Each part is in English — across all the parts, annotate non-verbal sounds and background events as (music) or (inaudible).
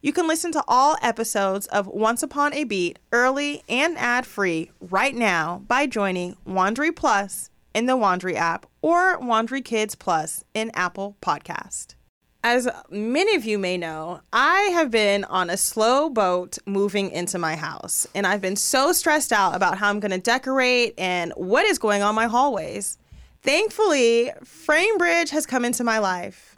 You can listen to all episodes of Once Upon a Beat early and ad free right now by joining Wondery Plus in the Wondery app or Wondery Kids Plus in Apple Podcast. As many of you may know, I have been on a slow boat moving into my house, and I've been so stressed out about how I'm going to decorate and what is going on my hallways. Thankfully, FrameBridge has come into my life.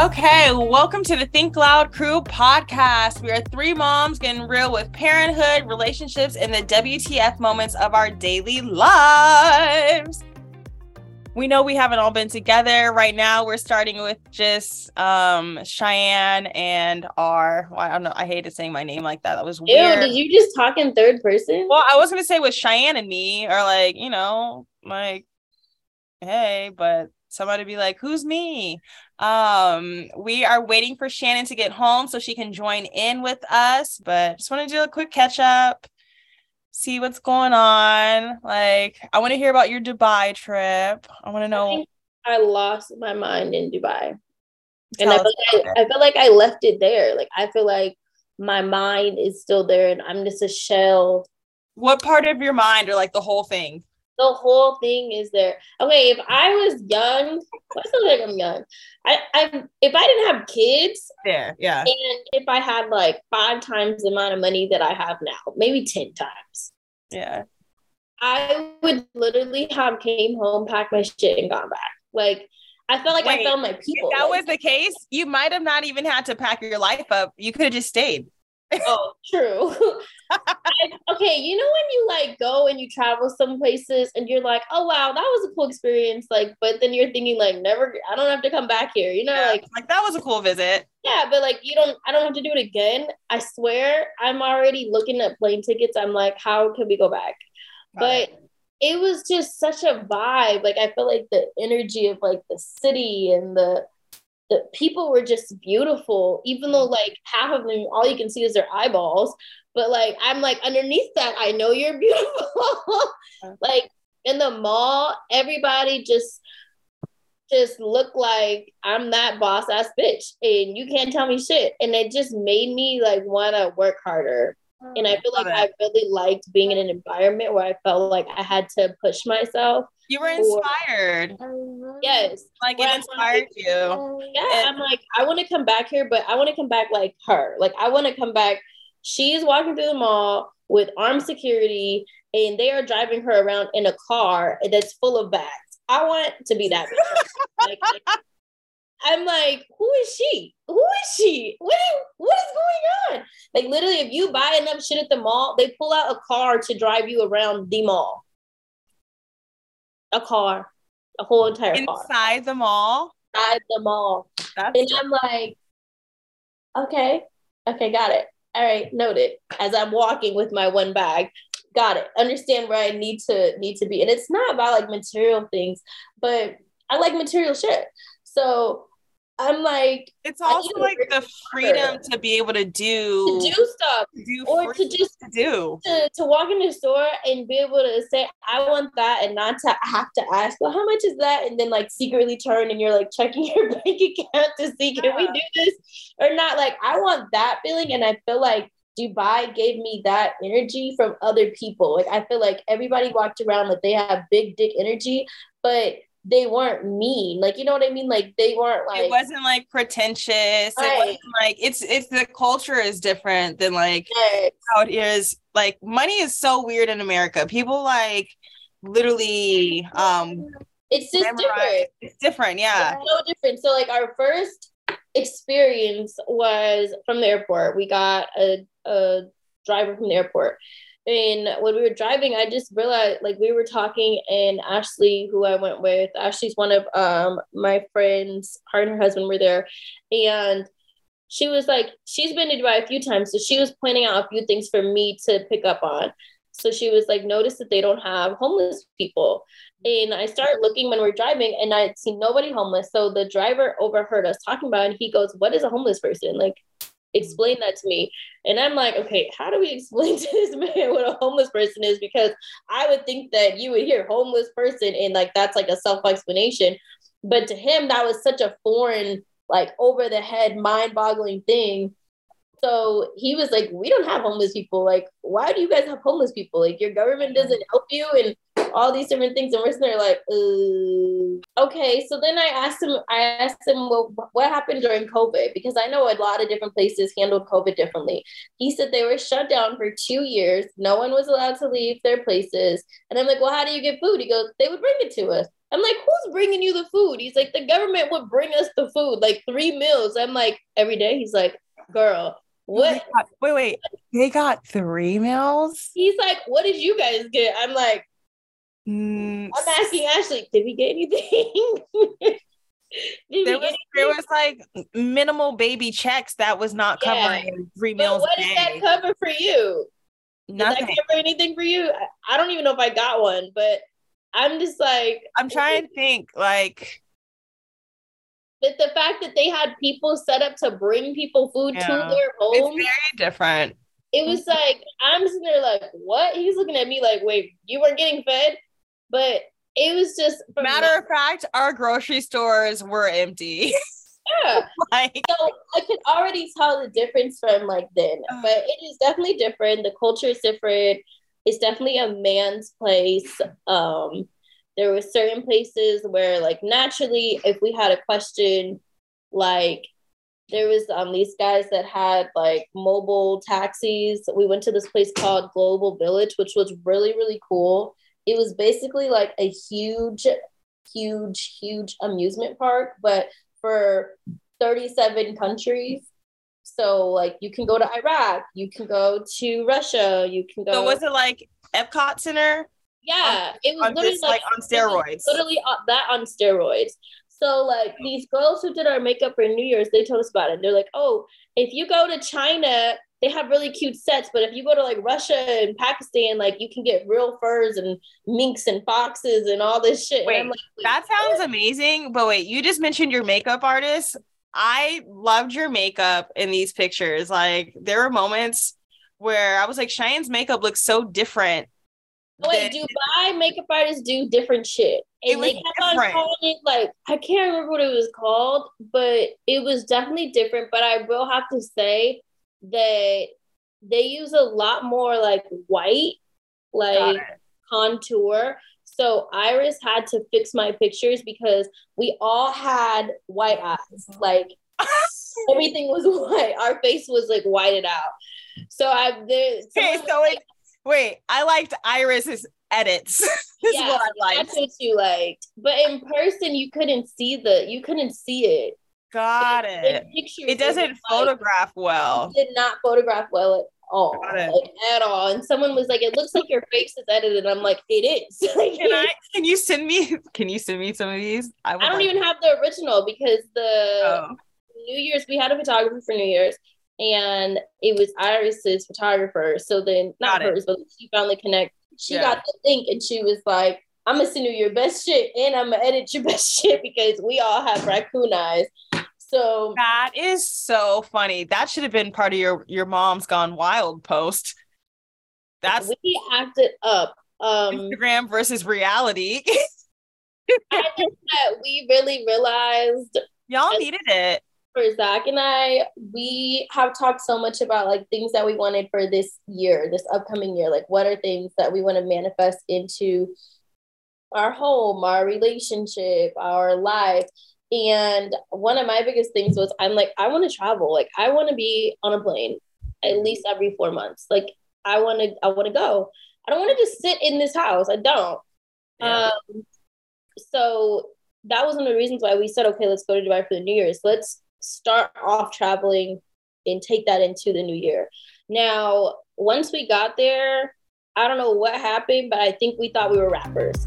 Okay, welcome to the Think Loud Crew podcast. We are three moms getting real with parenthood, relationships, and the WTF moments of our daily lives. We know we haven't all been together right now. We're starting with just um Cheyenne and our well, I don't know. I hated saying my name like that. That was weird. Ew, did you just talk in third person? Well, I was gonna say with Cheyenne and me, or like, you know, like, hey, but somebody be like, who's me? Um, we are waiting for Shanan to get home so she can join in with us, but just want to do a quick catch up, see what's going on. Like, I want to hear about your Dubai trip. I want to know. I, I, lost my mind in Dubai. and I feel, like I, I feel like I left it there. Like, I feel like my mind is still there and I'm just a shell. What part of your mind or like the whole thing? The whole thing is there. Okay, if I was young, I feel like I'm young. I, I if I didn't have kids, yeah, yeah, and if I had like five times the amount of money that I have now, maybe ten times, yeah, I would literally have came home, packed my shit, and gone back. Like I felt like Wait, I found my people. If that like, was the case, you might have not even had to pack your life up. You could have just stayed oh, (laughs) true. I, okay, you know when you like go and you travel some places and you're like, oh wow, that was a cool experience. Like, but then you're thinking like, never, I don't have to come back here. You know, yeah, like like that was a cool visit. Yeah, but like you don't, I don't have to do it again. I swear, I'm already looking at plane tickets. I'm like, how can we go back? But. It. it was just such a vibe. Like I felt like the energy of like the city and the the people were just beautiful, even though mm. like half of them, all you can see is their eyeballs. But like, I'm like, underneath that, I know you're (laughs) beautiful. like in the mall, everybody just just look like I'm that boss ass bitch and you can't tell me shit. And it just made me like want to work harder. And I mm. feel like I really liked being in an environment where I felt like I had to push myself. You were inspired. Yes. Like it inspired you. Yeah. I'm like, I want to come back here, but I want to come back like her. Like, I want to come back. She's walking through the mall with armed security and they are driving her around in a car that's full of bags. I want to be that (laughs) like, like, I'm like, who is she? Who is she? What is, what is going on? Like literally, if you buy enough shit at the mall, they pull out a car to drive you around the mall. A car, a whole entire inside car inside the mall. Inside the mall. That's and I'm like, okay, okay, got it. All right, noted. As I'm walking with my one bag, got it. Understand where I need to need to be. And it's not about like material things, but I like material shit. So I'm like, it's also like the freedom to be able to do to do stuff, to do or to just to do to, to walk in the store and be able to say, I want that, and not to have to ask, well, how much is that, and then like secretly turn and you're like checking (laughs) your bank account to see, can yeah. we do this or not? Like, I want that feeling, and I feel like Dubai gave me that energy from other people. Like I feel like everybody walked around like they have big dick energy, but they weren't mean. Like you know what I mean? Like they weren't like it wasn't like pretentious. Right. It wasn't like it's it's the culture is different than like yes. how it is. Like money is so weird in America. People like literally um it's just memorize. different. It's different, yeah. It's so different. So like our first experience was from the airport. We got a, a driver from the airport. And when we were driving, I just realized like we were talking, and Ashley, who I went with, Ashley's one of um my friends, her and her husband were there. And she was like, she's been to Dubai a few times. So she was pointing out a few things for me to pick up on. So she was like, notice that they don't have homeless people. And I started looking when we are driving and I'd seen nobody homeless. So the driver overheard us talking about it and he goes, What is a homeless person? Like, Mm-hmm. explain that to me. And I'm like, okay, how do we explain (laughs) to this man what a homeless person is? Because I would think that you would hear homeless person and like that's like a self-explanation. But to him, that was such a foreign, like over the head, mind-boggling thing so he was like, We don't have homeless people. Like, why do you guys have homeless people? Like, your government doesn't help you and all these different things. And we're sitting there like, uh, okay. So then I asked him, I asked him, well, what happened during COVID? Because I know a lot of different places handled COVID differently. He said they were shut down for two years. No one was allowed to leave their places. And I'm like, well, how do you get food? He goes, they would bring it to us. I'm like, who's bringing you the food? He's like, the government would bring us the food, like three meals. I'm like, every day. He's like, girl, what? Wait, wait. They got three meals. He's like, what did you guys get? I'm like, mm, I'm asking Ashley, did we get anything? (laughs) there was there was like minimal baby checks that was not covering yeah. three meals. But what does that cover for you? Nothing. Does that cover anything for you? I don't even know if I got one, but I'm just like I'm trying to think like but the fact that they had people set up to bring people food yeah. to their home, it's very different. It was like I'm sitting there like, what? He's looking at me like, wait, you weren't getting fed, but it was just matter of fact, our grocery stores were empty. Yeah, (laughs) like, so I could already tell the difference from like then, but it is definitely different. The culture is different. It's definitely a man's place. Um, there were certain places where like naturally if we had a question like there was um these guys that had like mobile taxis we went to this place called global village which was really really cool it was basically like a huge huge huge amusement park but for 37 countries so like you can go to iraq you can go to russia you can go so was it like epcot center yeah, it was literally this, like, on steroids. Literally uh, that on steroids. So like these girls who did our makeup for New Year's, they told us about it. They're like, oh, if you go to China, they have really cute sets, but if you go to like Russia and Pakistan, like you can get real furs and minks and foxes and all this shit. Wait, like, that sounds amazing. But wait, you just mentioned your makeup artist. I loved your makeup in these pictures. Like there were moments where I was like, Cheyenne's makeup looks so different oh, Wait, Dubai makeup artists do different shit. And they kept different. on calling it like I can't remember what it was called, but it was definitely different. But I will have to say that they use a lot more like white, like contour. So Iris had to fix my pictures because we all had white eyes. (laughs) Like everything was (laughs) white. Our face was like whited out. So I there. Okay, so like, wait, I liked Iris's edits. (laughs) this yeah, is what I liked. That's what you liked. But in person, you couldn't see the. You couldn't see it. Got it. it doesn't photograph like, well. did not photograph well at all, like, at all. And someone was like, "It looks like your face is edited." I'm like, "It is." (laughs) can I? (laughs) Can you send me? Can you send me some of these? I, I don't like even have the original because the oh. New Year's we had a photographer for New Year's, and it was Iris's photographer. So then, not hers, but she found the connect. She yeah. got the link, and she was like, "I'm gonna send you your best shit, and I'm gonna edit your (laughs) best shit because we all have raccoon eyes." So that is so funny. That should have been part of your your mom's gone wild post. That's we acted up. Um Instagram versus reality. (laughs) I think that we really realized y'all needed it. For Zach and I, we have talked so much about like things that we wanted for this year, this upcoming year. Like, what are things that we want to manifest into our home, our relationship, our life? And one of my biggest things was I'm like, I want to travel. Like I want to be on a plane at least every four months. Like I want to, I want to go. I don't want to just sit in this house. I don't. Yeah. Um, so that was one of the reasons why we said, okay, let's go to Dubai for the New Year's. Let's start off traveling and take that into the new year. Now, once we got there, I don't know what happened, but I think we thought we were rappers.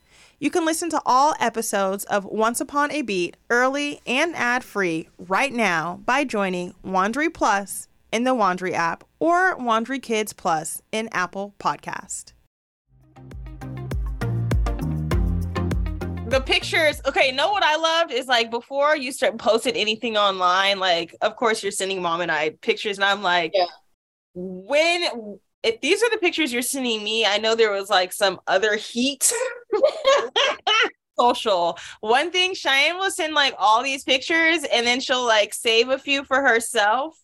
You can listen to all episodes of Once Upon a Beat early and ad free right now by joining Wondery Plus in the Wondery app or Wondery Kids Plus in Apple Podcast. The pictures, okay, know what I loved is like before you start posting anything online, like of course you're sending mom and I pictures, and I'm like, yeah. when if these are the pictures you're sending me, I know there was like some other heat (laughs) social. One thing Cheyenne will send like all these pictures and then she'll like save a few for herself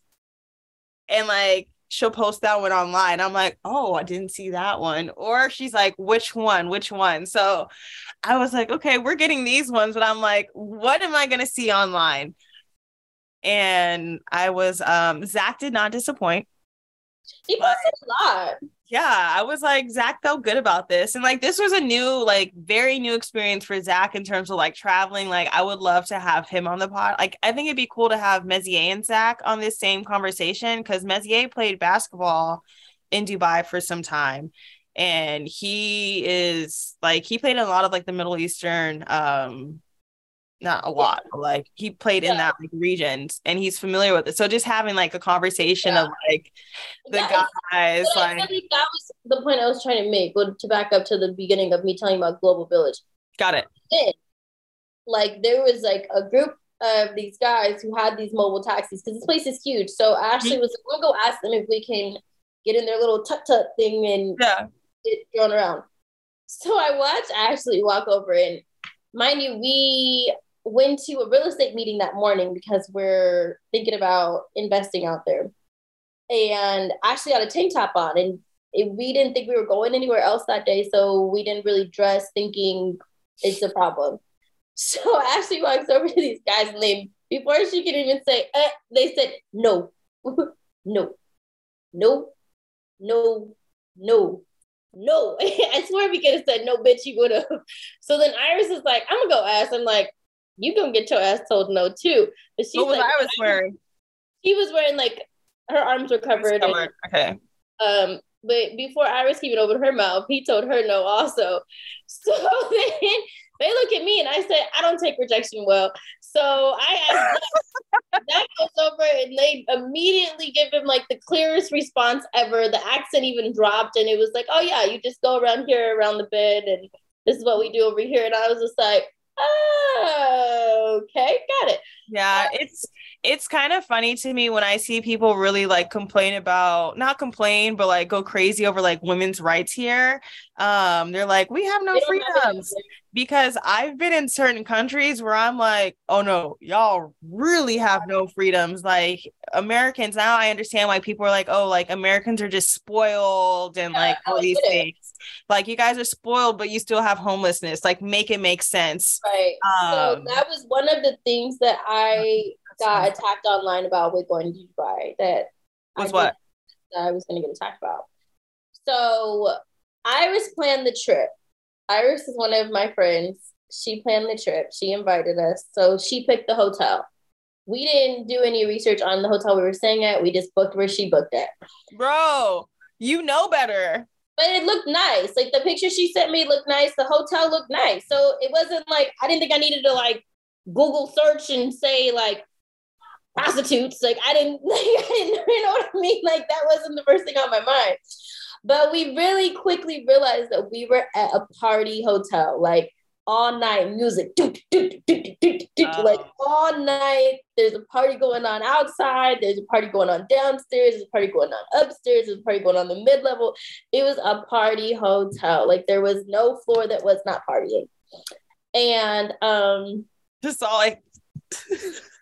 and like she'll post that one online. I'm like, oh, I didn't see that one. Or she's like, which one? Which one? So I was like, okay, we're getting these ones, but I'm like, what am I gonna see online? And I was um Zach did not disappoint. He posted a lot. Yeah, I was like, Zach felt good about this. And like, this was a new, like, very new experience for Zach in terms of like traveling. Like, I would love to have him on the pod. Like, I think it'd be cool to have Mezier and Zach on this same conversation because Mezier played basketball in Dubai for some time. And he is like, he played in a lot of like the Middle Eastern um not a lot, but like he played yeah. in that like regions and he's familiar with it. So just having like a conversation yeah. of like the that guys like that was the point I was trying to make, but to back up to the beginning of me telling about Global Village. Got it. Then, like there was like a group of these guys who had these mobile taxis because this place is huge. So Ashley mm-hmm. was like, we'll go ask them if we can get in their little tut tut thing and yeah. get thrown around. So I watched Ashley walk over and mind you, we went to a real estate meeting that morning because we're thinking about investing out there. And Ashley had a tank top on, and it, we didn't think we were going anywhere else that day. So we didn't really dress thinking it's a problem. (laughs) So Ashley walks over to these guys, and they, before she could even say, eh, they said, no, (laughs) no, no, no, no, no. (laughs) I swear we could have said no, bitch, you would have. So then Iris is like, I'm gonna go ask. I'm like, you gonna get your ass told no too. But she's what was like, I was wearing? She was wearing like her arms were covered. And, okay. Um, but before Iris even opened her mouth, he told her no also. (laughs) So then they look at me and I said, I don't take rejection well. So I asked (laughs) that, goes over and they immediately give him like the clearest response ever. The accent even dropped and it was like, oh yeah, you just go around here around the bed and this is what we do over here. And I was just like, oh, okay, got it. Yeah, it's it's kind of funny to me when I see people really like complain about not complain, but like go crazy over like women's rights here. Um, they're like, we have no freedoms have because I've been in certain countries where I'm like, oh no, y'all really have no freedoms. Like Americans now, I understand why people are like, oh, like Americans are just spoiled and yeah, like all these things. Like you guys are spoiled, but you still have homelessness. Like make it make sense. Right. Um, so that was one of the things that I got attacked online about with going to Dubai. That was what that I was going to get attacked about. So I was planning the trip. Iris is one of my friends. She planned the trip. She invited us. So she picked the hotel. We didn't do any research on the hotel we were staying at. We just booked where she booked it. Bro, you know better. But it looked nice. Like the picture she sent me looked nice. The hotel looked nice. So it wasn't like I didn't think I needed to like Google search and say like prostitutes. Like I didn't, (laughs) like, I didn't, (laughs) you know what I mean? Like that wasn't the first thing on my mind. But we really quickly realized that we were at a party hotel, like all night music, do, do, do, like all night. There's a party going on outside. There's a party going on downstairs. There's a party going on upstairs. There's a party going on the mid level. It was a party hotel. Like there was no floor that was not partying. And um, just all like (laughs)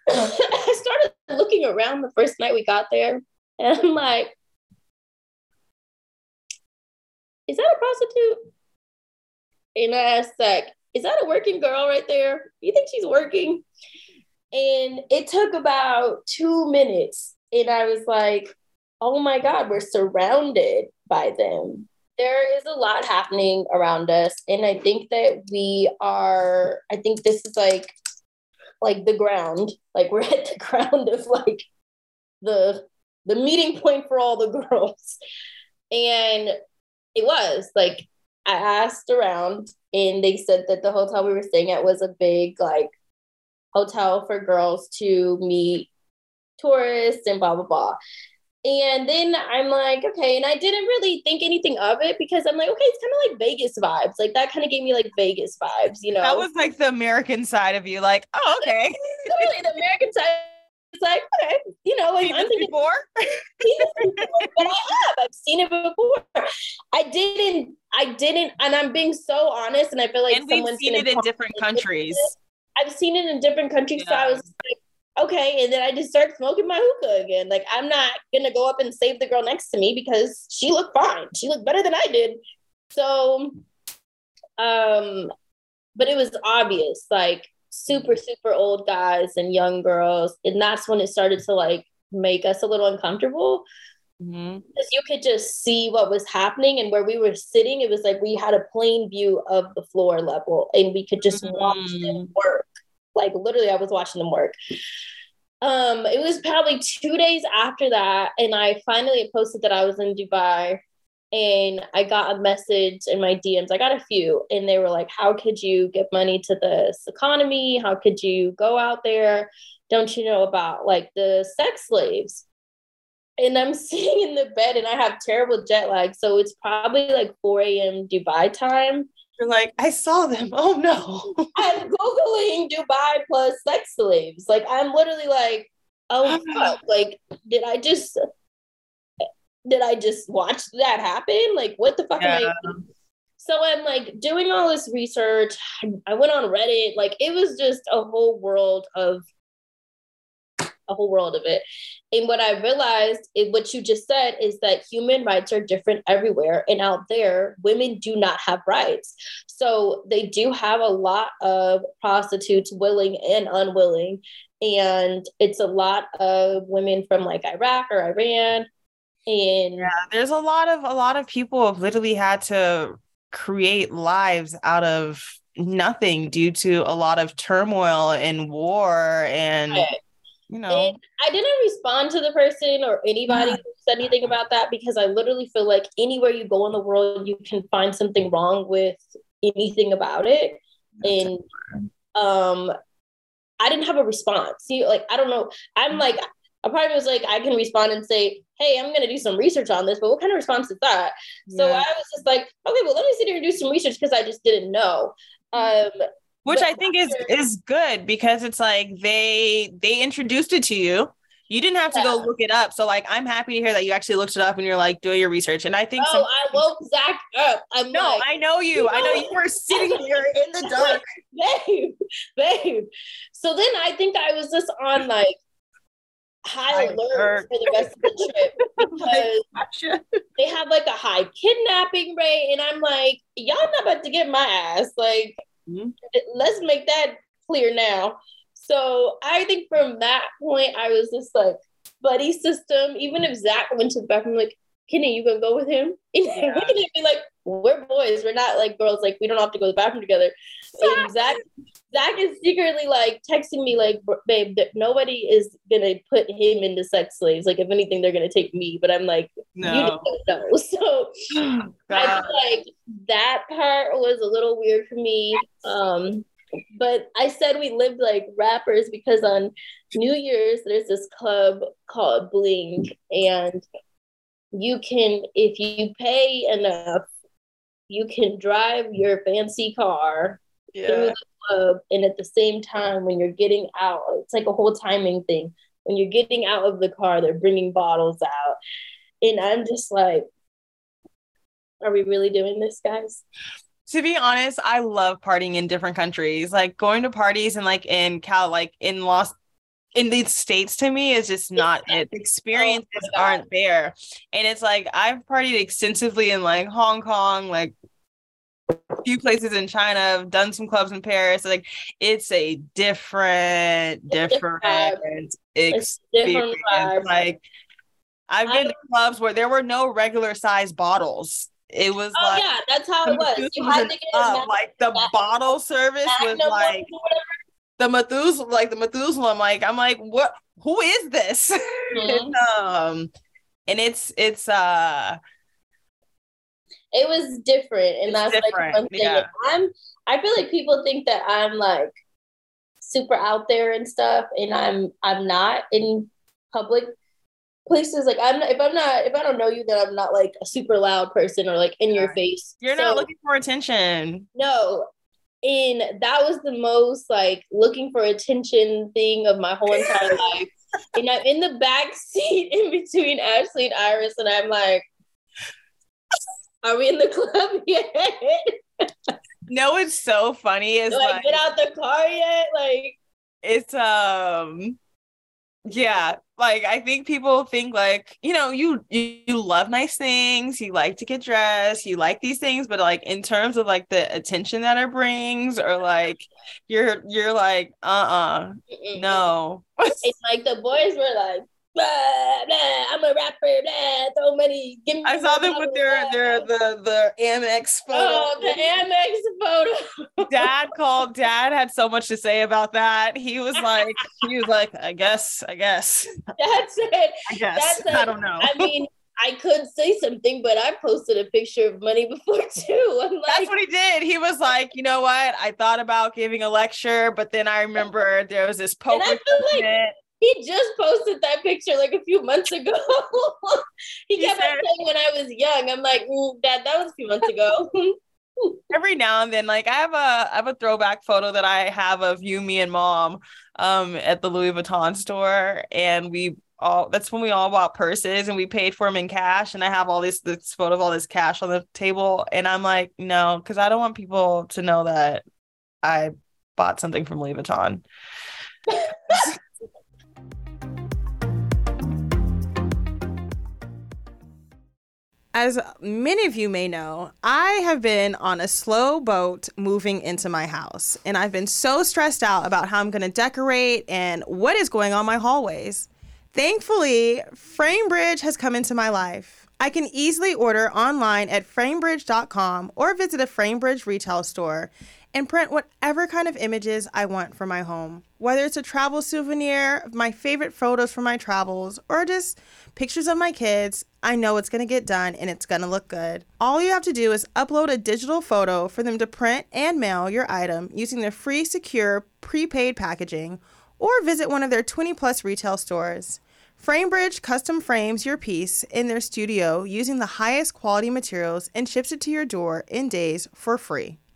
I started looking around the first night we got there, and I'm like, is that a prostitute? And I asked Zach, is that a working girl right there? You think she's working? And it took about two minutes. And I was like, oh my God, we're surrounded by them. There is a lot happening around us. And I think that we are, I think this is like like the ground. Like (laughs) we're at the ground of like the the meeting point for all the girls. And it was like I asked around and they said that the hotel we were staying at was a big like hotel for girls to meet tourists and blah blah blah. And then I'm like, okay. And I didn't really think anything of it because I'm like, okay, it's kind of like Vegas vibes. Like that kind of gave me like Vegas vibes, you know? That was like the American side of you, like, oh, okay. (laughs) Literally, the American side it's like, okay, you know, like thinking, (laughs) before? but I have. I've seen it before. I didn't, I didn't, and I'm being so honest, and I feel like and we've seen it in different countries. I've seen it in different countries, yeah. so I was like, okay and then i just start smoking my hookah again like i'm not gonna go up and save the girl next to me because she looked fine she looked better than i did so um but it was obvious like super super old guys and young girls and that's when it started to like make us a little uncomfortable Mm-hmm. Because you could just see what was happening, and where we were sitting, it was like we had a plain view of the floor level, and we could just mm-hmm. watch them work. Like literally, I was watching them work. Um, it was probably two days after that, and I finally posted that I was in Dubai, and I got a message in my DMs. I got a few, and they were like, "How could you give money to this economy? How could you go out there? Don't you know about like the sex slaves?" and I'm (laughs) sitting in the bed and I have terrible jet lag. So it's probably like 4 a.m. Dubai time. You're like, I saw them. (laughs) Oh no. I'm Googling Dubai plus sex slaves. Like, I'm literally like, oh (sighs) fuck. Like, did I just did I just watch that happen? Like, what the fuck yeah. am I doing? So I'm like doing all this research. I went on Reddit. Like, it was just a whole world of a whole world of it. And what I realized, in what you just said, is that human rights are different everywhere. And out there, women do not have rights. So they do have a lot of prostitutes, willing and unwilling. And it's a lot of women from like Iraq or Iran. And yeah, there's a lot of a lot of people have literally had to create lives out of nothing due to a lot of turmoil and war and you know. And I didn't respond to the person or anybody (sighs) who said anything about that because I literally feel like anywhere you go in the world, you can find something wrong with anything about it. And um, I didn't have a response. See, like I don't know. I'm like a part of me was like, I can respond and say, hey, I'm gonna do some research on this, but what kind of response is that? Yeah. So I was just like, okay, well, let me sit here and do some research because I just didn't know. Um, which I think is is good because it's like they they introduced it to you. You didn't have to yeah. go look it up. So like I'm happy to hear that you actually looked it up and you're like doing your research. And I think Oh, some- I woke Zach up. I'm no, like, I know you. I know you were sitting here in the (laughs) dark. babe, babe. So then I think I was just on like high alert for the rest of the trip (laughs) because they have like a high kidnapping rate. And I'm like, y'all not about to get my ass. Like Mm-hmm. Let's make that clear now. So I think from that point, I was just like, buddy system. Even if Zach went to the bathroom, like, Kenny, you gonna go with him? (laughs) And yeah. be like, we're boys, we're not like girls. Like we don't have to go to the bathroom together. And Zach, Zach is secretly like texting me, like, babe, that nobody is gonna put him into sex slaves. Like if anything, they're gonna take me. But I'm like, no. you don't know. (laughs) So (sighs) I feel like that part was a little weird for me. Um, but I said we lived like rappers because on New Year's there's this club called Bling, and you can if you pay enough you can drive your fancy car yeah. through the club and at the same time when you're getting out it's like a whole timing thing. When you're getting out of the car they're bringing bottles out. And i'm just like are we really doing this guys? To be honest i love partying in different countries. Like going to parties and like in cal like in los in these states to me is just not it. Experiences oh aren't there. And it's like I've partied extensively in like Hong Kong, like a few places in China, I've done some clubs in Paris. Like it's a different, different, different experience. Different like I've been to clubs where there were no regular size bottles. It was oh, like yeah, that's how it was. You had to get up. like the bottle service was like the Methuselah, like the Methuselah, I'm like, I'm like, what? Who is this? (laughs) Mm-hmm. and, um, and it's it's uh, it was different, and that's different. like one thing. Yeah. I'm, I feel like people think that I'm like super out there and stuff, and I'm I'm not in public places like I'm not, if I'm not if I don't know you then I'm not like a super loud person or like in your face. You're so, not looking for attention. No, and that was the most like looking for attention thing of my whole entire (laughs) life. And I'm in the back (laughs) seat in between Ashley and Iris, and I'm like, "Are we in the club (laughs) yet?" no, it's so funny. Is like, like get out the car yet? Like it's um yeah like i think people think like you know you, you you love nice things you like to get dressed you like these things but like in terms of like the attention that it brings or like you're you're like uh-uh no. It's like the boys were like blah, blah, I'm a rapper, blah, throw money, give me. I saw them with their their the the Amex photo. Oh, the Amex photo. (laughs) dad called. Dad had so much to say about that. He was like, he was like, I guess, I guess. That's it. I guess. That's I don't know. I mean, I could say something, but I posted a picture of money before (laughs) too. Like, That's what he did. He was like, you know what? I thought about giving a lecture, but then I remember there was this poker I feel like-. He just posted that picture like a few months ago. (laughs) he, He kept said- saying when I was young. I'm like, mm, Dad, that was a few months ago. (laughs) every now and then like i have a i have a throwback photo that i have of you me and mom um at the louis vuitton store and we all that's when we all bought purses and we paid for them in cash and i have all this this photo of all this cash on the table and i'm like no because i don't want people to know that i bought something from louis vuitton (laughs) As many of you may know, I have been on a slow boat moving into my house, and I've been so stressed out about how I'm going to decorate and what is going on my hallways. Thankfully, FrameBridge has come into my life. I can easily order online at framebridge.com or visit a FrameBridge retail store and print whatever kind of images I want for my home. Whether it's a travel souvenir, my favorite photos from my travels, or just pictures of my kids, I know it's gonna get done and it's gonna look good. All you have to do is upload a digital photo for them to print and mail your item using their free, secure, prepaid packaging, or visit one of their 20 plus retail stores. FrameBridge custom frames your piece in their studio using the highest quality materials and ships it to your door in days for free.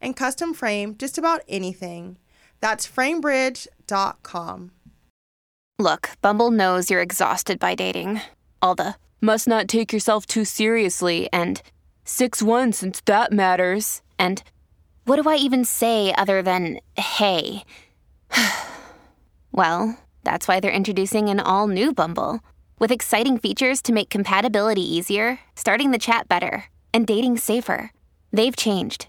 and custom frame just about anything. That's framebridge.com. Look, Bumble knows you're exhausted by dating. All the must not take yourself too seriously and 6 1 since that matters. And what do I even say other than hey? (sighs) well, that's why they're introducing an all new Bumble with exciting features to make compatibility easier, starting the chat better, and dating safer. They've changed,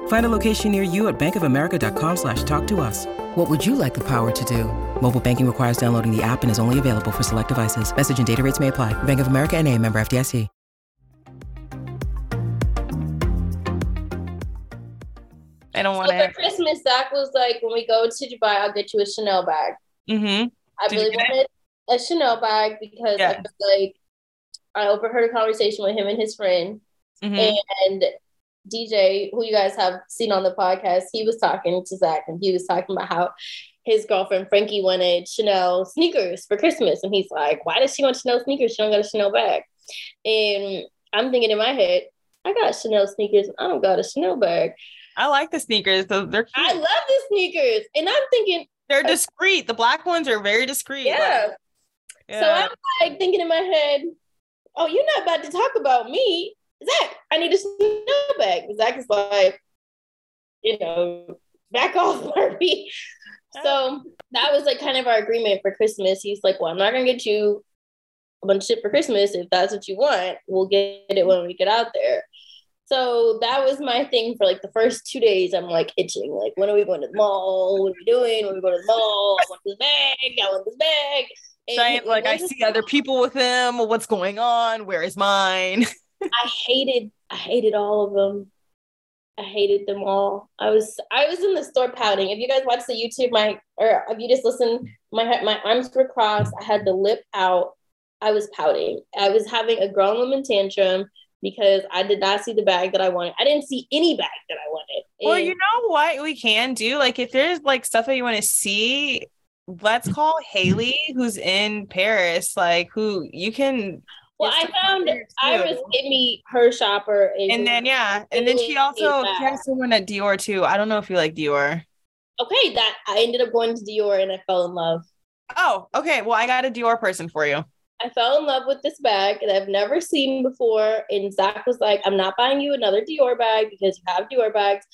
Find a location near you at bankofamerica.com slash talk to us. What would you like the power to do? Mobile banking requires downloading the app and is only available for select devices. Message and data rates may apply. Bank of America and a member FDIC. I don't So want for to. Christmas, Zach was like, when we go to Dubai, I'll get you a Chanel bag. Mm-hmm. I Did really get wanted a Chanel bag because I Yeah. feel like I overheard a conversation with him and his friend, Mm-hmm. and DJ, who you guys have seen on the podcast, he was talking to Zach, and he was talking about how his girlfriend Frankie wanted Chanel sneakers for Christmas, and he's like, "Why does she want Chanel sneakers? She don't got a Chanel bag." And I'm thinking in my head, I got Chanel sneakers, and I don't got a Chanel bag. I like the sneakers. They're, they're cute. I love the sneakers, and I'm thinking, They're uh, discreet. The black ones are very discreet. yeah. Like, So. I'm like thinking in my head, oh, you're not about to talk about me. Zach, I need a snow bag. Zach is like, you know, back off, (laughs) Barbie. So that was like kind of our agreement for Christmas. He's like, well, I'm not going to get you a bunch of shit for Christmas. If that's what you want, we'll get it when we get out there. So that was my thing for like the first two days. I'm like itching. Like, when are we going to the mall? What are we doing? When are we going to the mall? I want this bag. I want this bag. Giant, like I see other people with him. What's going on? Where is mine? (laughs) I hated, I hated all of them. I hated them all. I was, I was in the store pouting. If you guys watch the YouTube, my or if you just listen, my my arms were crossed. I had the lip out. I was pouting. I was having a grown woman tantrum because I did not see the bag that I wanted. I didn't see any bag that I wanted. well, you know what we can do? Like, if there's like stuff that you want to see, let's call Haley, who's in Paris, like who you can. Well, I found Iris gave me her shopper, and, and then yeah, and then she also she has someone at Dior too. I don't know if you like Dior. Okay, that I ended up going to Dior and I fell in love. Oh, okay. Well, I got a Dior person for you. I fell in love with this bag that I've never seen before. And Zach was like, I'm not buying you another Dior bag because you have Dior bags,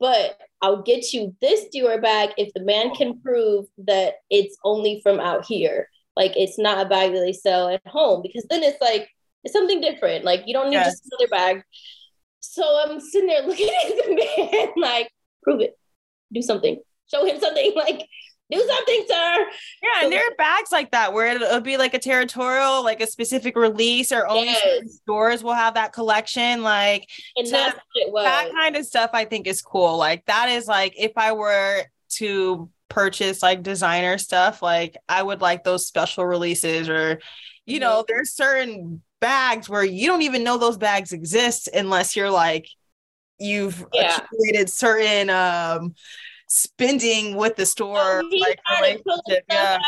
but I'll get you this Dior bag if the man can prove that it's only from out here. Like it's not a bag that they sell at home because then it's like, it's something different. Like you don't need yes. just another bag. So I'm sitting there (laughs) looking at the man, like, prove it, do something, show him something. Like, do something, sir. Yeah, and there are bags like that where it'll be like a territorial, like a specific release, or only yes. stores will have that collection. Like and that kind of stuff I think is cool. Like that is like if I were to purchase like designer stuff, like I would like those special releases, or you know, there's certain bags where you don't even know those bags exist unless you're like you've yeah. accumulated certain um spending with the store. he, like, yeah.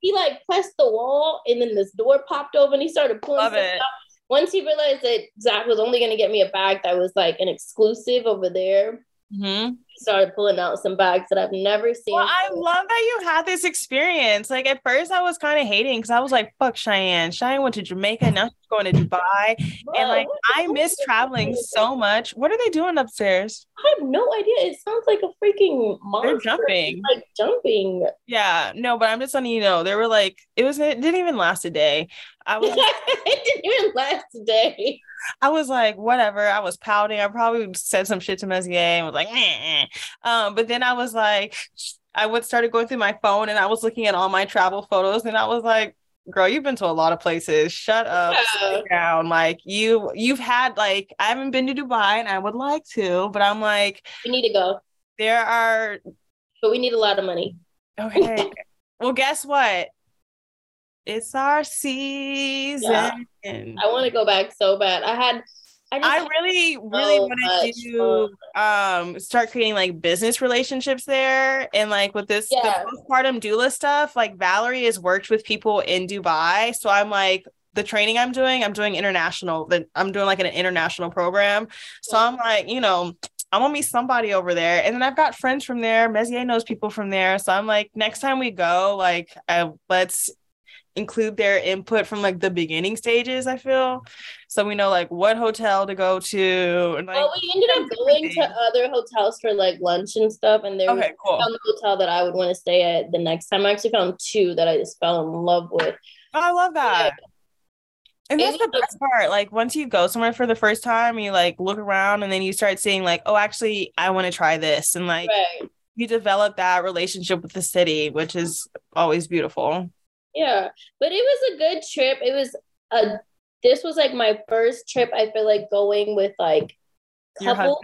he like pressed the wall and then this door popped open. He started pulling Love it. Out. Once he realized that Zach was only going to get me a bag that was like an exclusive over there, Mm-hmm. Started pulling out some bags that I've never seen. Well, I love that you had this experience. Like at first, I was kind of hating because I was like, "Fuck Cheyenne." Cheyenne went to Jamaica, now she's going to Dubai, Bro, and like I miss traveling so much. What are they doing upstairs? I have no idea. It sounds like a freaking monster. They're jumping, like jumping. Yeah, no, but I'm just letting you know. They were like, it was. It didn't even last a day. I was. (laughs) it didn't even last a day. I was like, whatever. I was pouting. I probably said some shit to Messier and was like, eh. Um, but then I was like, I would started going through my phone and I was looking at all my travel photos and I was like, girl, you've been to a lot of places. Shut up, yeah. down. Like you, you've had like I haven't been to Dubai and I would like to, but I'm like, we need to go. There are, but we need a lot of money. Okay. (laughs) well, guess what? It's our season. Yeah. I want to go back so bad. I had I, I really, really so want to um start creating like business relationships there. And like with this yeah. the postpartum doula stuff, like Valerie has worked with people in Dubai. So I'm like, the training I'm doing, I'm doing international, that I'm doing like an international program. So I'm like, you know, I'm gonna meet somebody over there. And then I've got friends from there. Messier knows people from there. So I'm like, next time we go, like I, let's include their input from like the beginning stages i feel so we know like what hotel to go to and like well we ended up going to other hotels for like lunch and stuff and there okay, was cool. found the hotel that i would want to stay at the next time i actually found two that i just fell in love with oh, i love that and that's the best part. Like once you go somewhere for the first time, you like look around and then you start seeing like, oh, actually, I want to try this, and like right. you develop that relationship with the city, which is always beautiful. Yeah, but it was a good trip. It was a this was like my first trip. I feel like going with like couples,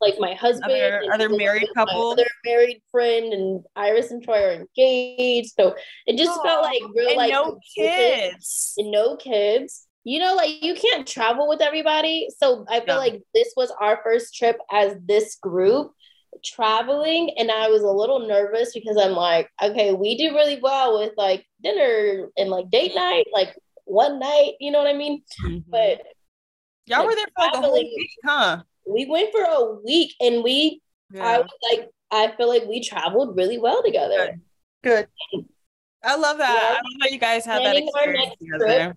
like my husband, other, other married couples, other married friend, and Iris and Troy are engaged. So it just oh, felt like real like no kids and no kids. You know, like you can't travel with everybody. So I feel like this was our first trip as this group traveling and I was a little nervous because I'm like, okay, we do really well with like dinner and like date night, like one night, you know what I mean? Mm-hmm. But y'all like, were there for like a whole week, huh? We went for a week and we yeah. I was like I feel like we traveled really well together. Good. Good. I love that. I love that you guys had that experience together. Trip,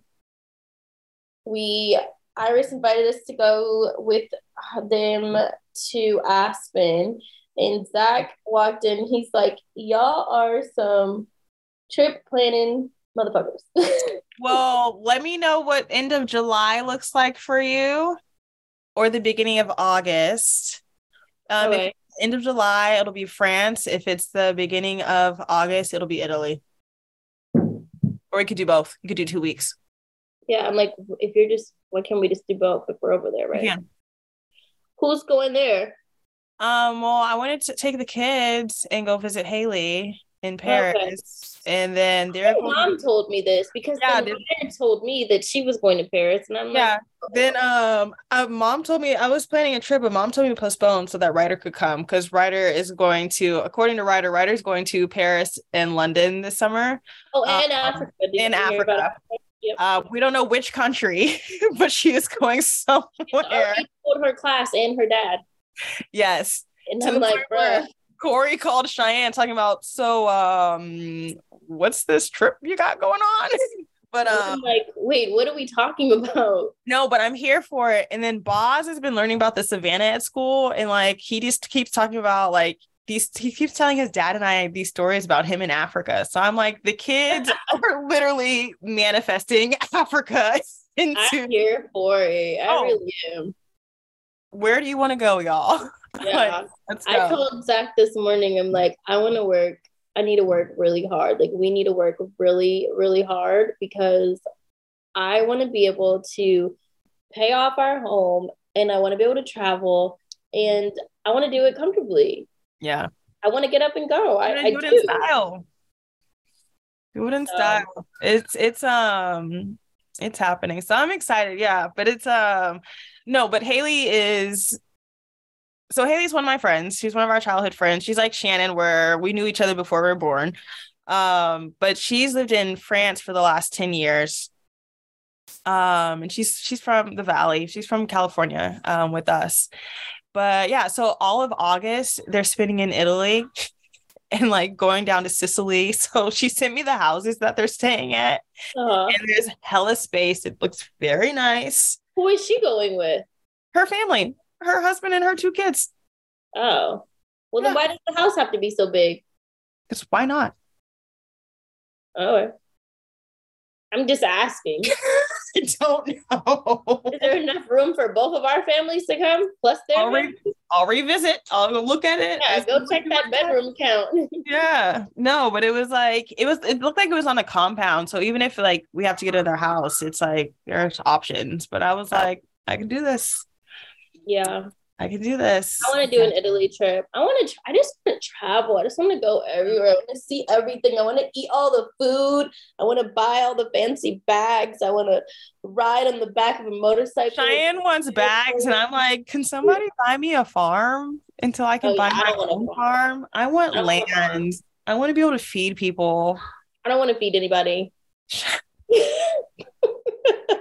we Iris invited us to go with them to Aspen, and Zach walked in. He's like, "Y'all are some trip planning motherfuckers." (laughs) well, let me know what end of July looks like for you, or the beginning of August. Um, okay. end of July, it'll be France. If it's the beginning of August, it'll be Italy Or we could do both. You could do two weeks. Yeah, I'm like, if you're just, why can't we just do both if we're over there, right? Yeah. Who's going there? Um, well, I wanted to take the kids and go visit Haley in Paris. And then they're going mom told me this because Yeah, they- Ryan told me that she was going to Paris, and I'm like, Yeah. Then um uh, mom told me I was planning a trip, but mom told me to postpone so that Ryder could come because Ryder is going to, according to Ryder, Ryder's going to Paris and London this summer. oh, and um, Africa. Did in you hear about Africa. Yep. Uh, we don't know which country, (laughs) but she is going She somewhere. already told her class and her dad, Yes. and To I'm like, bruh. Corey called Cheyenne talking about, so um, what's this trip you got going on? (laughs) but um, I'm like, wait, what are we talking about? No, but I'm here for it. And then Boz has been learning about the savannah at school, and like he just keeps talking about like these. He keeps telling his dad and I these stories about him in Africa. So I'm like, the kids (laughs) are literally manifesting Africa (laughs) into I'm here for it. I Oh. really am. Where do you want to go, y'all? (laughs) Yeah. I go. told Zach this morning, I'm like, I want to work. I need to work really hard. Like, we need to work really, really hard because I want to be able to pay off our home and I want to be able to travel and I want to do it comfortably. Yeah, I want to get up and go. I, I do it in style. Do it in So- style. It's it's um it's happening. So I'm excited. Yeah, but it's um no, but Haley is so Haley's one of my friends. She's one of our childhood friends. She's like Shanan, where we knew each other before we were born. Um, but she's lived in France for the last 10 years. Um, and she's she's from the Valley. She's from California um with us. But yeah, so all of August they're spending in Italy (laughs) and like going down to Sicily. (laughs) So she sent me the houses that they're staying at, Uh, and there's hella space. It looks very nice. who is she going with? Her family, her husband, and her two kids. Oh, well, then why does the house have to be so big? Because why not? Oh, I'm just asking. (laughs) I don't know. Is there enough room for both of our families to come plus their I'll, re- I'll revisit. I'll go look at it. Yeah, go check that bedroom count. (laughs) Yeah, no, but it was like it was. It looked like it was on a compound. So even if like we have to get in their house, it's like there's options. But I was like, I can do this. yeah, I can do this. I want to do an Italy trip. I want to. Tra- I just want to travel. I just want to go everywhere. I want to see everything. I want to eat all the food. I want to buy all the fancy bags. I want to ride on the back of a motorcycle. Cheyenne wants bags, and I'm like, can somebody buy me a farm until I can Oh, buy yeah, my don't want a own farm. farm? I want I don't want land. I want to be able to feed people. I don't want to feed anybody. (laughs) (laughs)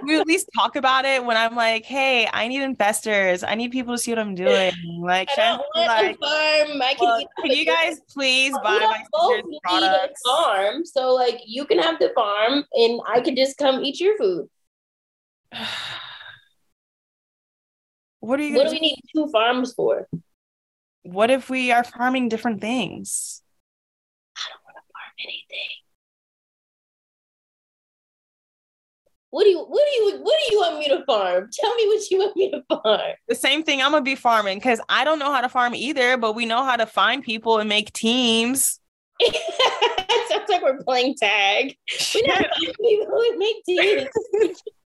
we at least talk about it when I'm like, hey, I need investors. I need people to see what I'm doing. Like, I don't want like, a farm. I can "Look, eat can you guys please buy my both need products? a farm, so like you can have the farm, and I can just come eat your food. (sighs) What are you What do we need two farms for? What if we are farming different things? I don't want to farm anything. What do you what do you what do you want me to farm? Tell me what you want me to farm. The same thing I'm gonna be farming because I don't know how to farm either, but we know how to find people and make teams. (laughs) it sounds like we're playing tag. We know how to find people who make teams. (laughs)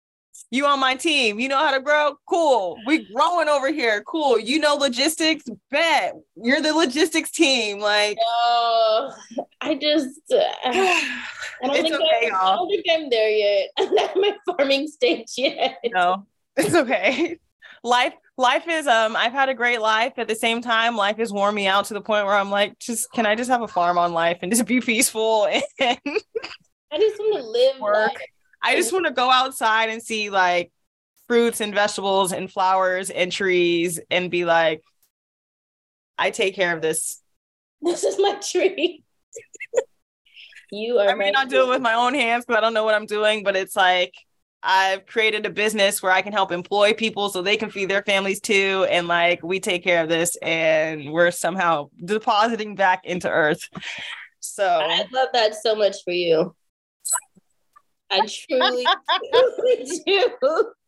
You on my team. You know how to grow? Cool. We growing over here. Cool. You know logistics? Bet. You're the logistics team. Like Oh, I just (sighs) uh, (sighs) I don't think okay, I'm, I don't think I'm there yet. (laughs) I'm not at my farming stage yet. No, it's okay. Life life is um I've had a great life. At the same time, life is worn me out to the point where I'm like, just can I just have a farm on life and just be peaceful (laughs) and I just want to live Work. life. I just want to go outside and see like fruits and vegetables and flowers and trees and be like, I take care of this. This is my tree. (laughs) you are I may not do it with my own hands because I don't know what I'm doing, but it's like I've created a business where I can help employ people so they can feed their families too. And like we take care of this and we're somehow depositing back into earth. So I love that so much for you. I truly, truly do. (laughs)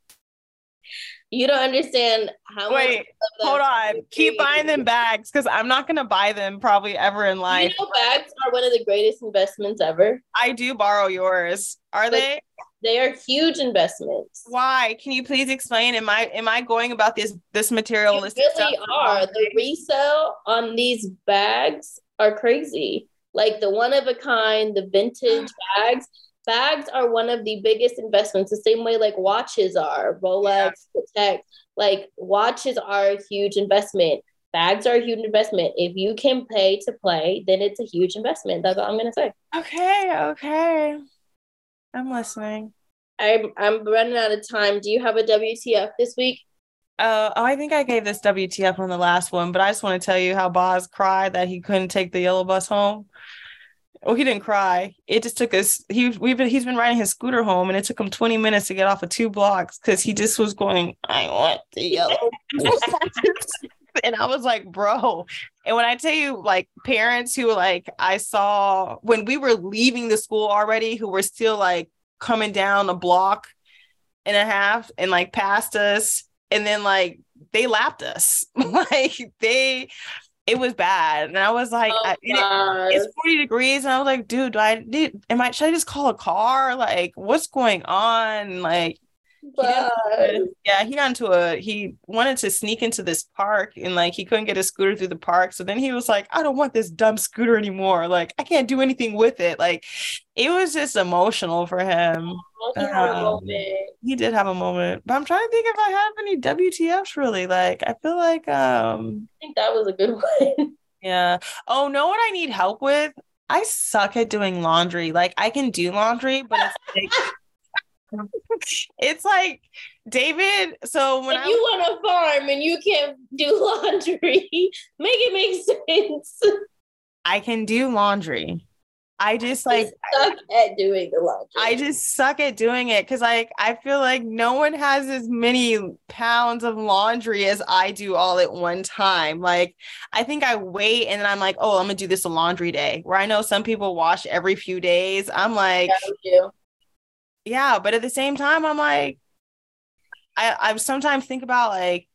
You don't understand how Wait, hold on. Keep buying them bags because I'm not gonna buy them probably ever in life. You know, bags are one of the greatest investments ever. I do borrow yours. Are But- they? They are huge investments. Why? Can you please explain? Am I am I going about this this You materialistic really stuff? are. The resale on these bags are crazy. Like the one of a kind, the vintage (gasps) bags. Bags are one of the biggest investments, the same way like watches are, Rolex, Patek. Like watches are a huge investment. Bags are a huge investment. If you can pay to play, then it's a huge investment. That's all I'm gonna say. Okay, okay. I'm listening. I'm I'm running out of time. Do you have a WTF this week? Uh, oh, I think I gave this WTF on the last one, but I just want to tell you how Boz cried that he couldn't take the yellow bus home. Well, he didn't cry. It just took us. He we've been he's been riding his scooter home, and it took him 20 minutes to get off of two blocks because he just was going. I want the yellow. (laughs) and I was like, bro. And when I tell you, like parents who like I saw when we were leaving the school already, who were still like coming down a block and a half and like past us and then like they lapped us (laughs) like they it was bad. And i was like Oh, I, it- it's 40 degrees. And i was like dude do i need am i should i just call a car? Like what's going on? Like But- yeah he got into a he wanted to sneak into this park and like he couldn't get his scooter through the park. So then he was like i don't want this dumb scooter anymore. Like i can't do anything with it. Like it was just emotional for him. He Um, he did have a moment. But i'm trying to think if i have any wtfs really. Like i feel like um I think that was a good (laughs) one. yeah. Oh know what i need help with? I suck at doing laundry. Like i can do laundry but it's like it's like david so when you want a farm and you can't do laundry, (laughs) make it make sense. i can do laundry i just like I suck at doing the laundry. I just suck at doing it because like I feel like no one has as many pounds of laundry as I do all at one time. Like I think I wait and then I'm like, oh, I'm gonna do this a laundry day. Where I know some people wash every few days. I'm like, Yeah. Yeah, but at the same time, I'm like, I I sometimes think about like,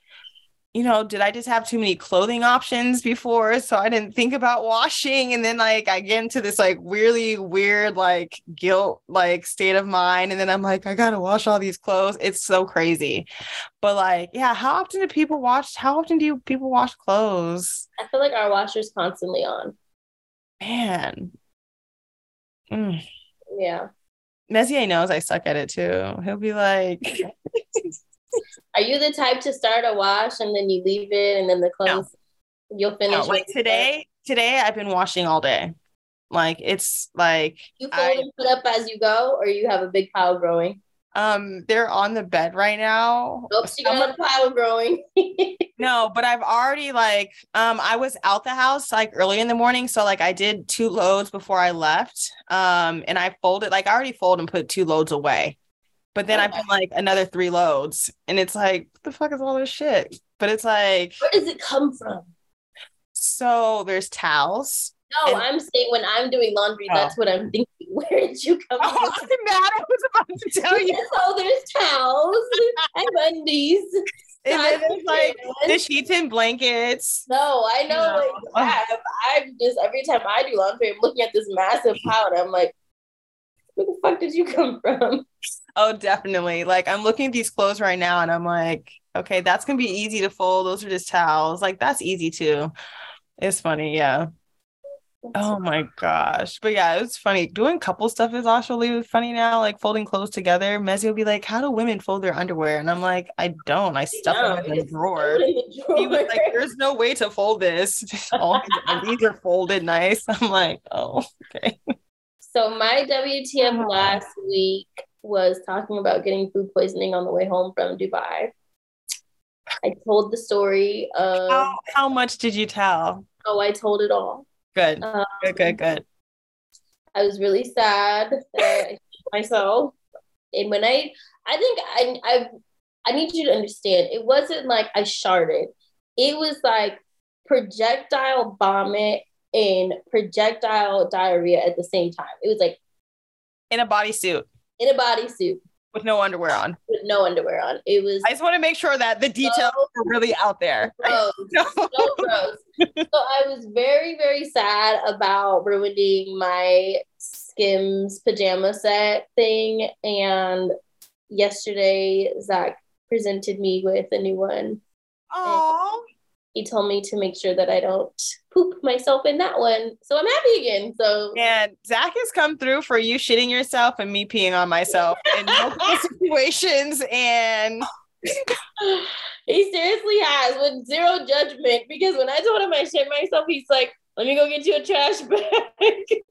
you know, did I just have too many clothing options before, so I didn't think about washing, and then like I get into this like really weird like guilt like state of mind, and then I'm like, I gotta wash all these clothes. It's so crazy, but like, yeah, how often do people wash? How often do you, people wash clothes? I feel like our washer's constantly on. Man. Mm. Yeah. Messier knows I suck at it too. He'll be like, (laughs) Are you the type to start a wash and then you leave it and then the clothes you'll finish? No, like today, today I've been washing all day. Like it's like You fold I- and put up as you go, or you have a big pile growing. Um they're on the bed right now. Oops, you got a pile growing. (laughs) No, but I've already like um I was out the house like early in the morning, so like I did two loads before I left. Um and I folded like I already folded and put two loads away. But then I've been like another three loads and it's like what the fuck is all this shit? But it's like Where does it come from? so there's towels. No, And- I'm saying when I'm doing laundry, Oh. that's what I'm thinking. (laughs) Where did you come Oh, from? I'm mad. I was about to tell you. oh, there's towels and undies. And then there's like (laughs) the sheets and blankets. No, I know. No. Like, yeah, I'm just every time I do laundry, I'm looking at this massive pile, and I'm like, "Where the fuck did you come from?" Oh, definitely. Like I'm looking at these clothes right now and I'm like, okay, that's gonna be easy to fold. Those are just towels. Like that's easy too. It's funny, yeah. Oh my gosh. But yeah, it was funny. Doing couple stuff is actually funny now, like folding clothes together. Mezzi will be like, How do women fold their underwear? And I'm like, I don't. I stuff No, them in the drawer. the He was like, There's no way to fold this. (laughs) All these are folded nice. I'm like, oh, okay. So my WTF Uh-huh. last week was talking about getting food poisoning on the way home from Dubai. I told the story of How how much did you tell? oh, I told it all. Good. Um, Good, good, good. I was really sad that I hit myself. And when I, I think I, I, I need you to understand. It wasn't like I sharted. It was like projectile vomit and projectile diarrhea at the same time. It was like In a bodysuit. in a bodysuit. With no underwear on. With no underwear on. It was. I just want to make sure that the details so are really out there. (laughs) Gross. no. (laughs) So gross. so I was very, very sad about ruining my Skims pajama set thing. And yesterday, Zach presented me with a new one. Oh he told me to make sure that I don't poop myself in that one. So I'm happy again. So and Zach has come through for you shitting yourself and me peeing on myself in (laughs) multiple situations and (sighs) he seriously has with zero judgment because when I told him I shit myself, he's like, let me go get you a trash (laughs) bag.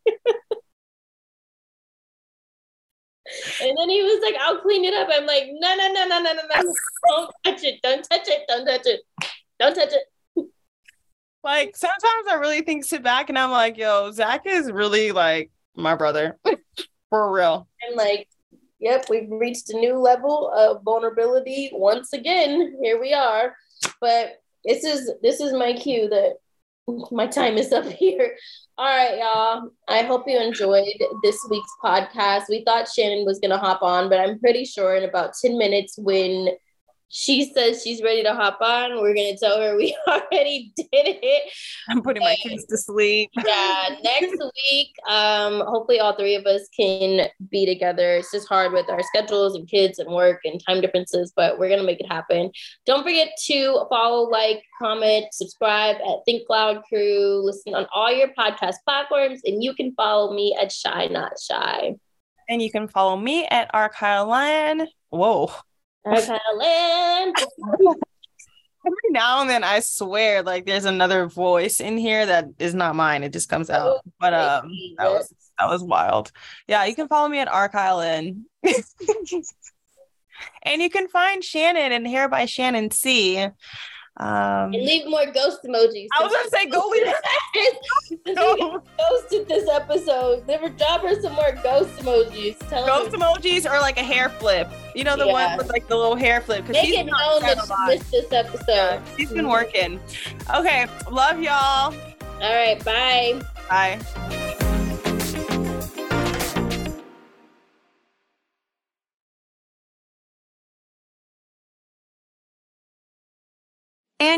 And then he was like, I'll clean it up. I'm like, no, no, no, no, no, no, no. (laughs) Don't touch it. Don't touch it. Don't touch it. Don't touch it. Like sometimes I really think sit back and I'm like, yo, Zach is really like my brother. (laughs) For real. And like, yep, we've reached a new level of vulnerability once again. Here we are. But this is this is my cue that my time is up (laughs) here. All right, y'all. I hope you enjoyed this week's podcast. We thought Shanan was to hop on, but I'm pretty sure in about 10 minutes when she says she's ready to hop on. We're gonna tell her we (laughs) already did it. I'm putting and, my kids to sleep. (laughs) yeah, next week, um, hopefully all three of us can be together. It's just hard with our schedules and kids and work and time differences, but we're gonna make it happen. Don't forget to follow, like, comment, subscribe at Think Loud Crew. Listen on all your podcast platforms, and you can follow me at Chey Not Shy. And you can follow me at R Kyle Lynn. Whoa. Every now and then, I swear, like there's another voice in here that is not mine. It just comes out. Oh, but um, that was that was wild. Yeah, you can follow me at R Kyle Lynn. (laughs) and you can find Shanan and Hair by Shannon C um, and leave more ghost emojis. I was gonna say go leave. go. (laughs) ghosted this episode. Never drop her some more ghost emojis. Tell ghost emojis or like a hair flip. You know the yeah. one with like the little hair flip. Make it known that she missed this episode. Yeah, she's been working. Okay, love y'all. All right, bye. Bye.